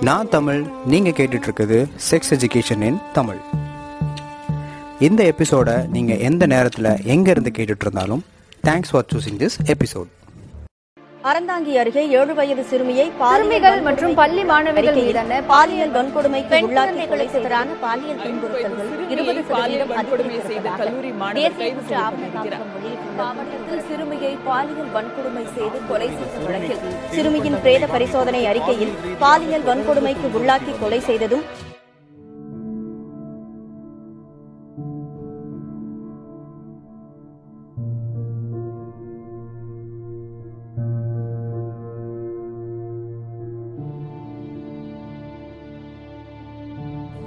நான் தமிழ் நீங்கள் கேட்டுட்ருக்குது செக்ஸ் எஜுகேஷன் இன் தமிழ். இந்த எபிசோடை நீங்கள் எந்த நேரத்தில் எங்கேருந்து கேட்டுட்டு இருந்தாலும் thanks for choosing this episode Aranthangi அருகே ஏழு வயது சிறுமியை சிறுமிகள் மற்றும் பள்ளி மாணவிகள் மீதான பாலியல் வன்கொடுமைக்கு உள்ளாக்கி கொலை குழந்தைகளுக்கு எதிரான செய்த பாலியல் துன்புறுத்தல்கள் இருபது சதவீதம் வன்கொடுமை செய்த கல்லூரி மாவட்டத்தில் சிறுமியை பாலியல் வன்கொடுமை செய்து கொலை செய்த வழக்கில் சிறுமியின் பிரேத பரிசோதனை அறிக்கையில் பாலியல் வன்கொடுமைக்கு உள்ளாக்கி கொலை செய்ததும்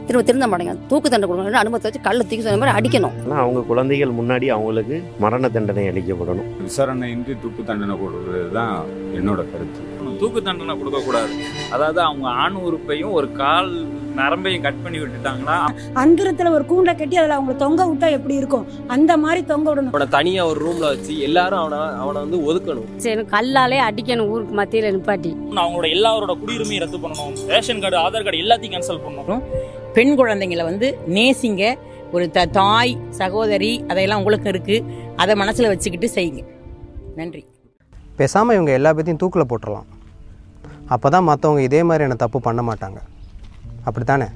திரும்ப திருந்த மாட்டேங்க. தூக்கு தண்டனை கொடுக்கணும். அனுமதி வச்சு கல்லை தூக்கி சொன்ன மாதிரி அடிக்கணும். ஆனால் அவங்க குழந்தைகள் முன்னாடி அவங்களுக்கு மரண தண்டனை அளிக்கப்படணும். விசாரணையின்றி தூக்கு தண்டனை கொடுக்கறது தான் என்னோட கருத்து. தூக்கு தண்டனை கொடுக்கக்கூடாது அதாவது அவங்க ஆண் உறுப்பையும் ஒரு கால் நரம்பையும் கட் பண்ணி விட்டுட்டாங்கன்னா அந்தரத்துல ஒரு கூண்டை கட்டி அதுல அவங்க தொங்க விட்டா எப்படி இருக்கும்? அந்த மாதிரி தொங்க விடணும். அவனை தனியா ஒரு ரூம்ல வச்சு எல்லாரும் அவனை அவனை வந்து ஒதுக்கணும். சரி கல்லாலே அடிக்கணும் ஊருக்கு மத்தியில் நிப்பாட்டி. அவங்களோட எல்லாரோட குடியுரிமையை ரத்து பண்ணணும். ரேஷன் கார்டு ஆதார் கார்டு எல்லாத்தையும் கேன்சல் பண்ணணும். பெண் குழந்தைங்களை வந்து நேசிங்க. ஒரு த தாய் சகோதரி அதையெல்லாம் உங்களுக்கு இருக்குது அதை மனசில் வச்சுக்கிட்டு செய்யுங்க. நன்றி. பேசாமல் இவங்க எல்லா பேத்தையும் தூக்கில் போட்டுடலாம் அப்போ தான் மற்றவங்க இதே மாதிரியான தப்பு பண்ண மாட்டாங்க. அப்படி தானே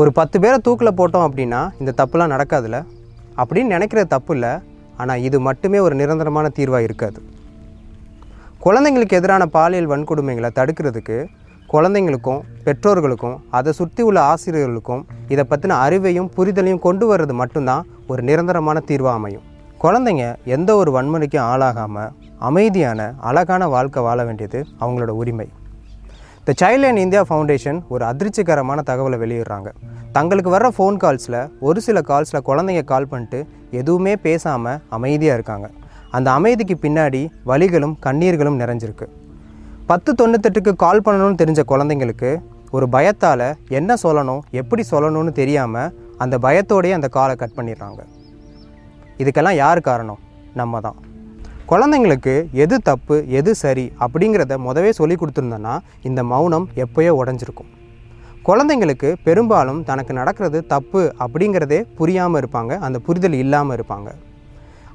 ஒரு பத்து பேரை தூக்கில் போட்டோம் அப்படின்னா இந்த தப்புலாம் நடக்காதுல்ல அப்படின்னு நினைக்கிற தப்பு இல்லை. ஆனால் இது மட்டுமே ஒரு நிரந்தரமான தீர்வாக இருக்காது. குழந்தைங்களுக்கு எதிரான பாலியல் வன்கொடுமைகளை தடுக்கிறதுக்கு குழந்தைங்களுக்கும் பெற்றோர்களுக்கும் அதை சுற்றி உள்ள ஆசிரியர்களுக்கும் இதை பற்றின அறிவையும் புரிதலையும் கொண்டு வர்றது மட்டும்தான் ஒரு நிரந்தரமான தீர்வாக அமையும். குழந்தைங்க எந்த ஒரு வன்முறைக்கும் ஆளாகாமல் அமைதியான அழகான வாழ்க்கை வாழ வேண்டியது அவங்களோட உரிமை. The Child Line India Foundation ஒரு அதிர்ச்சிகரமான தகவலை வெளியிடுறாங்க. தங்களுக்கு வர்ற ஃபோன் கால்ஸில் ஒரு சில கால்ஸில் குழந்தைங்க கால் பண்ணிட்டு எதுவுமே பேசாமல் அமைதியாக இருக்காங்க. அந்த அமைதிக்கு பின்னாடி வழிகளும் கண்ணீர்களும் நிறைஞ்சிருக்கு. பத்து தொண்ணூத்தெட்டுக்கு கால் பண்ணணும்னு தெரிஞ்ச குழந்தைங்களுக்கு ஒரு பயத்தால் என்ன சொல்லணும் எப்படி சொல்லணும்னு தெரியாமல் அந்த பயத்தோடயே அந்த காலை கட் பண்ணிடுறாங்க. இதுக்கெல்லாம் யார் காரணம்? நம்ம தான் குழந்தைங்களுக்கு எது தப்பு எது சரி அப்படிங்கிறத முதவே சொல்லி கொடுத்துருந்தோன்னா இந்த மௌனம் எப்போயோ உடஞ்சிருக்கும். குழந்தைங்களுக்கு பெரும்பாலும் தனக்கு நடக்கிறது தப்பு அப்படிங்கிறதே புரியாமல் இருப்பாங்க அந்த புரிதல் இல்லாமல் இருப்பாங்க.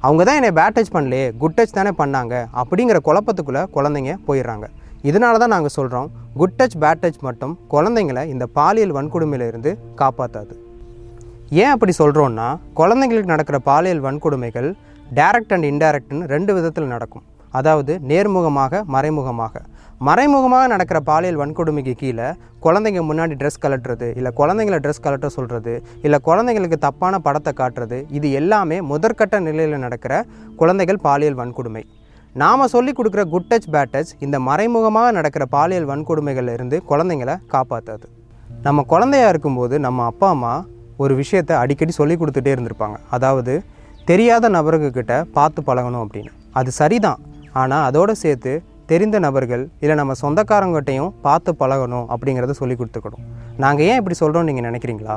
அவங்க தான் என்னை பேட் டச் பண்ணலையே குட் டச் தானே பண்ணாங்க அப்படிங்கிற குழப்பத்துக்குள்ளே குழந்தைங்க போயிடுறாங்க. இதனால தான் நாங்கள் சொல்கிறோம் குட் டச் பேட் டச் மட்டும் குழந்தைங்கள இந்த பாலியல் வன்கொடுமையிலிருந்து காப்பாற்றாது ஏன் அப்படி சொல்கிறோன்னா குழந்தைங்களுக்கு நடக்கிற பாலியல் வன்கொடுமைகள் டைரக்ட் அண்ட் இன்டைரக்ட்னு ரெண்டு விதத்தில் நடக்கும். அதாவது நேர்முகமாக மறைமுகமாக. மறைமுகமாக நடக்கிற பாலியல் வன்கொடுமைக்கு கீழே குழந்தைங்க முன்னாடி ட்ரெஸ் கலட்டுறது இல்லை குழந்தைங்கள ட்ரெஸ் கலட்ட சொல்கிறது இல்லை குழந்தைங்களுக்கு தப்பான படத்தை காட்டுறது இது எல்லாமே முதற்கட்ட நிலையில் நடக்கிற குழந்தைகள் பாலியல் வன்கொடுமை. நாம் சொல்லி கொடுக்குற குட் டச் பேட் டச் இந்த மறைமுகமாக நடக்கிற பாலியல் வன்கொடுமைகள்லேருந்து குழந்தைங்கள காப்பாற்றாது நம்ம குழந்தையா இருக்கும்போது நம்ம அப்பா அம்மா ஒரு விஷயத்தை அடிக்கடி சொல்லி கொடுத்துட்டே இருந்திருப்பாங்க. அதாவது தெரியாத நபர்கிட்ட பார்த்து பழகணும் அப்படின்னு. அது சரிதான். ஆனால் அதோடு சேர்த்து தெரிந்த நபர்கள் இல்லை நம்ம சொந்தக்காரங்கிட்டையும் பார்த்து பழகணும் அப்படிங்கிறத சொல்லி கொடுத்துக்கணும். நாங்கள் ஏன் இப்படி சொல்கிறோம் நீங்கள் நினைக்கிறீங்களா?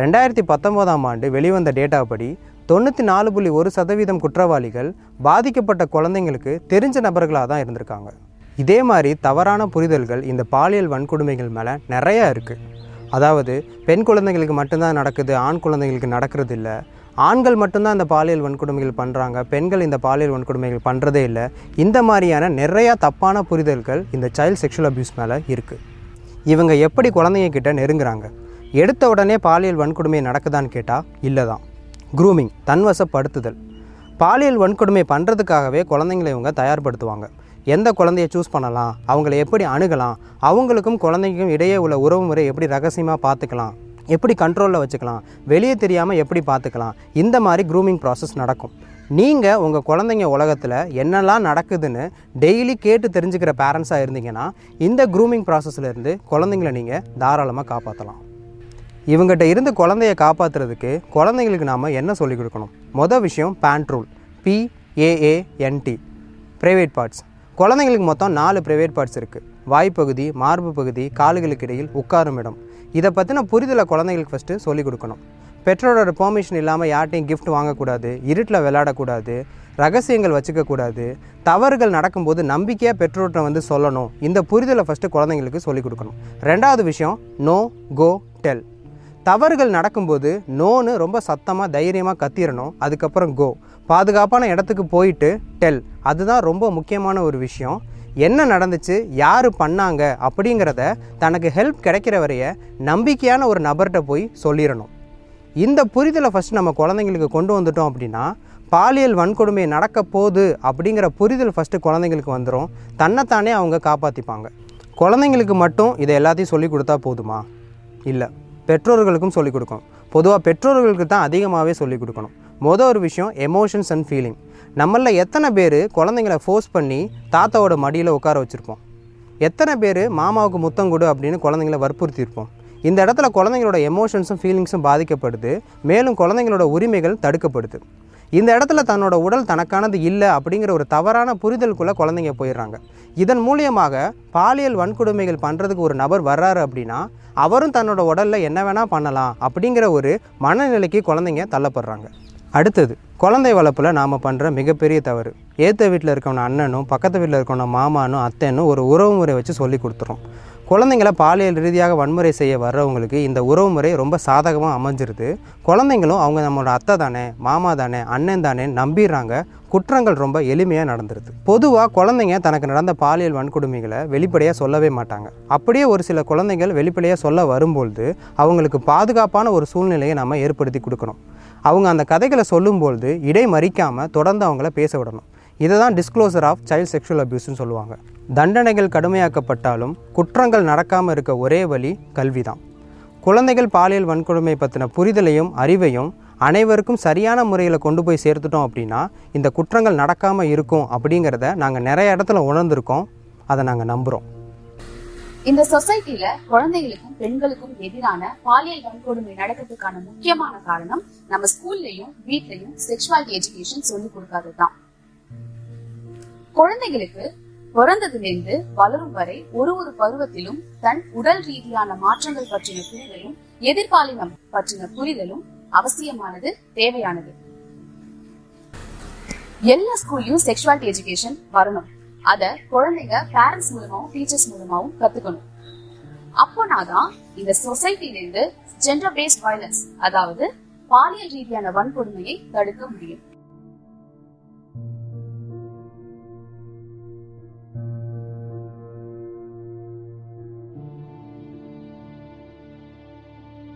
ரெண்டாயிரத்தி பத்தொம்போதாம் ஆண்டு வெளிவந்த டேட்டா படி தொண்ணூற்றி நாலு புள்ளி ஒரு சதவீதம் குற்றவாளிகள் பாதிக்கப்பட்ட குழந்தைங்களுக்கு தெரிஞ்ச நபர்களாக தான் இருந்திருக்காங்க. இதே மாதிரி தவறான புரிதல்கள் இந்த பாலியல் வன்கொடுமைகள் மேலே நிறையா இருக்குது அதாவது பெண் குழந்தைங்களுக்கு மட்டும்தான் நடக்குது ஆண் குழந்தைங்களுக்கு நடக்கிறது இல்லை. ஆண்கள் மட்டும்தான் இந்த பாலியல் வன்கொடுமைகள் பண்ணுறாங்க பெண்கள் இந்த பாலியல் வன்கொடுமைகள் பண்ணுறதே இல்லை. இந்த மாதிரியான நிறையா தப்பான புரிதல்கள் இந்த சைல்ட் செக்ஷுவல் அபியூஸ் மேலே இருக்குது இவங்க எப்படி குழந்தைங்க கிட்ட நெருங்குறாங்க? எடுத்த உடனே பாலியல் வன்கொடுமை நடக்குதான்னு கேட்டால் இல்லை தான் க்ரூமிங் தன்வசப்படுத்துதல். பாலியல் வன்கொடுமை பண்ணுறதுக்காகவே குழந்தைங்களை இவங்க தயார்படுத்துவாங்க. எந்த குழந்தைய சூஸ் பண்ணலாம் அவங்கள எப்படி அணுகலாம் அவங்களுக்கும் குழந்தைக்கும் இடையே உள்ள உறவு முறை எப்படி ரகசியமாக பார்த்துக்கலாம் எப்படி கண்ட்ரோலில் வச்சுக்கலாம் வெளியே தெரியாமல் எப்படி பார்த்துக்கலாம் இந்த மாதிரி க்ரூமிங் ப்ராசஸ் நடக்கும். நீங்கள் உங்கள் குழந்தைங்க உலகத்தில் என்னெல்லாம் நடக்குதுன்னு டெய்லி கேட்டு தெரிஞ்சுக்கிற பேரண்ட்ஸாக இருந்தீங்கன்னா இந்த க்ரூமிங் ப்ராசஸ்லேருந்து குழந்தைங்கள நீங்கள் தாராளமாக காப்பாற்றலாம் இவங்ககிட்ட இருந்து குழந்தைய காப்பாற்றுறதுக்கு குழந்தைங்களுக்கு நாம் என்ன சொல்லிக் கொடுக்கணும்? மொதல் விஷயம் pant rule P A A N T private parts குழந்தைங்களுக்கு மொத்தம் நாலு ப்ரைவேட் பார்ட்ஸ் இருக்குது வாய்ப்பகுதி மார்பு பகுதி கால்களுக்கு இடையில் உட்காரும் இடம். இதை பற்றின புரிதலை குழந்தைங்களுக்கு ஃபஸ்ட்டு சொல்லிக் கொடுக்கணும். பெற்றோரோட பெர்மிஷன் இல்லாமல் யார்ட்டையும் கிஃப்ட் வாங்கக்கூடாது இருட்டில் விளையாடக்கூடாது ரகசியங்கள் வச்சுக்கக்கூடாது தவறுகள் நடக்கும்போது நம்பிக்கையாக பெற்றோர்கிட்ட வந்து சொல்லணும். இந்த புரிதலை ஃபஸ்ட்டு குழந்தைங்களுக்கு சொல்லிக் கொடுக்கணும். ரெண்டாவது விஷயம் நோ கோ டெல் தவறுகள் நடக்கும்போது நோன்னு ரொம்ப சத்தமாக தைரியமாக கத்திரணும். அதுக்கப்புறம் கோ பாதுகாப்பான இடத்துக்கு போயிட்டு டெல் அதுதான் ரொம்ப முக்கியமான ஒரு விஷயம். என்ன நடந்துச்சு? யார் பண்ணாங்க? அப்படிங்கிறத தனக்கு ஹெல்ப் கிடைக்கிற வரைய நம்பிக்கையான ஒரு நபர்கிட்ட போய் சொல்லிடணும் இந்த புரிதலை ஃபஸ்ட் நம்ம குழந்தைங்களுக்கு கொண்டு வந்துட்டோம் அப்படின்னா பாலியல் வன்கொடுமை நடக்க போகுது அப்படிங்கிற புரிதல் ஃபஸ்ட்டு குழந்தைங்களுக்கு வந்துடும் தன்னைத்தானே அவங்க காப்பாற்றிப்பாங்க குழந்தைங்களுக்கு மட்டும் இதை எல்லாத்தையும் சொல்லி கொடுத்தா போதுமா? இல்லை. பெற்றோர்களுக்கும் சொல்லிக் கொடுக்கும். பொதுவாக பெற்றோர்களுக்கு தான் அதிகமாகவே சொல்லிக் கொடுக்கணும். மொதல் ஒரு விஷயம் எமோஷன்ஸ் அண்ட் ஃபீலிங் நம்மளில் எத்தனை பேர் குழந்தைங்கள ஃபோர்ஸ் பண்ணி தாத்தாவோட மடியில் உட்கார வச்சுருப்போம். எத்தனை பேர் மாமாவுக்கு முத்தம் கொடு அப்படின்னு குழந்தைங்கள வற்புறுத்தியிருப்போம். இந்த இடத்துல குழந்தைங்களோட எமோஷன்ஸும் ஃபீலிங்ஸும் பாதிக்கப்படுது. மேலும் குழந்தைங்களோட உரிமைகள் தடுக்கப்படுது. இந்த இடத்துல தன்னோட உடல் தனக்கானது இல்லை அப்படிங்கிற ஒரு தவறான புரிதலுக்குள்ளே குழந்தைங்க போயிடுறாங்க. இதன் மூலியமாக பாலியல் வன்கொடுமைகள் பண்ணுறதுக்கு ஒரு நபர் வர்றாரு அப்படின்னா அவரும் தன்னோட உடலில் என்ன வேணால் பண்ணலாம் அப்படிங்கிற ஒரு மனநிலைக்கு குழந்தைங்க தள்ளப்படுறாங்க. அடுத்தது குழந்தை வளர்ப்பில் நாம் பண்ணுற மிகப்பெரிய தவறு. ஏற்ற வீட்டில் இருக்கவன அண்ணனும் பக்கத்து வீட்டில் இருக்கவன மாமானும் அத்தைனும் ஒரு உறவு முறை வச்சு சொல்லி கொடுத்துரும் குழந்தைங்கள பாலியல் ரீதியாக வன்முறை செய்ய வர்றவங்களுக்கு இந்த உறவு முறை ரொம்ப சாதகமாக அமைஞ்சிருது. குழந்தைங்களும் அவங்க நம்மளோட அத்தை தானே மாமா தானே அண்ணன் தானே நம்பிடுறாங்க குற்றங்கள் ரொம்ப எளிமையாக நடந்துருது. பொதுவாக குழந்தைங்க தனக்கு நடந்த பாலியல் வன்கொடுமைகளை வெளிப்படையாக சொல்லவே மாட்டாங்க. அப்படியே ஒரு சில குழந்தைகள் வெளிப்படையாக சொல்ல வரும்பொழுது அவங்களுக்கு பாதுகாப்பான ஒரு சூழ்நிலையை நம்ம ஏற்படுத்தி கொடுக்கணும். அவங்க அந்த கதைகளை சொல்லும்பொழுது இடை மறிக்காமல் தொடர்ந்து அவங்கள பேச விடணும். இதை தான் டிஸ்க்ளோசர் ஆஃப் சைல்ட் செக்ஷுவல் அபியூஸ்னு சொல்லுவாங்க. தண்டனைகள் கடுமையாக்கப்பட்டாலும் குற்றங்கள் நடக்காமல் இருக்க ஒரே வழி கல்வி தான் குழந்தைகள் பாலியல் வன்கொடுமை பற்றின புரிதலையும் அறிவையும் அனைவருக்கும் சரியான முறையில் கொண்டு போய் சேர்த்துட்டோம் அப்படின்னா இந்த குற்றங்கள் நடக்காமல் இருக்கும் அப்படிங்கிறத நாங்கள் நிறைய இடத்துல உணர்ந்திருக்கோம். அதை நாங்கள் நம்புகிறோம் இந்த சொசைட்டில குழந்தைகளுக்கும் பெண்களுக்கும் எதிரான பாலியல் வன்கொடுமை நடக்கிறதுக்கான முக்கியமான காரணம் நம்ம ஸ்கூல்லையும் வீட்லையும் செக்ஷுவாலிட்டி எஜுகேஷன் சொல்லி கொடுக்காததுதான். குழந்தைகளுக்கு பிறந்ததிலிருந்து வளரும் வரை ஒரு ஒரு பருவத்திலும் தன் உடல் ரீதியான மாற்றங்கள் பற்றின புரிதலும் எதிர்பாலினம் பற்றின புரிதலும் அவசியமானது தேவையானது. எல்லா ஸ்கூல்லயும் செக்ஷுவாலிட்டி எஜுகேஷன் வரணும். அத குழந்தைங்க பேரண்ட்ஸ் மூலமாவும் டீச்சர்ஸ் மூலமாவும் கத்துக்கணும். அப்போனாதான் இந்த சொசைட்டில இருந்து ஜெண்டர் பேஸ்ட் வயலன்ஸ் அதாவது பாலியல் ரீதியான வன்கொடுமையை தடுக்க முடியும்.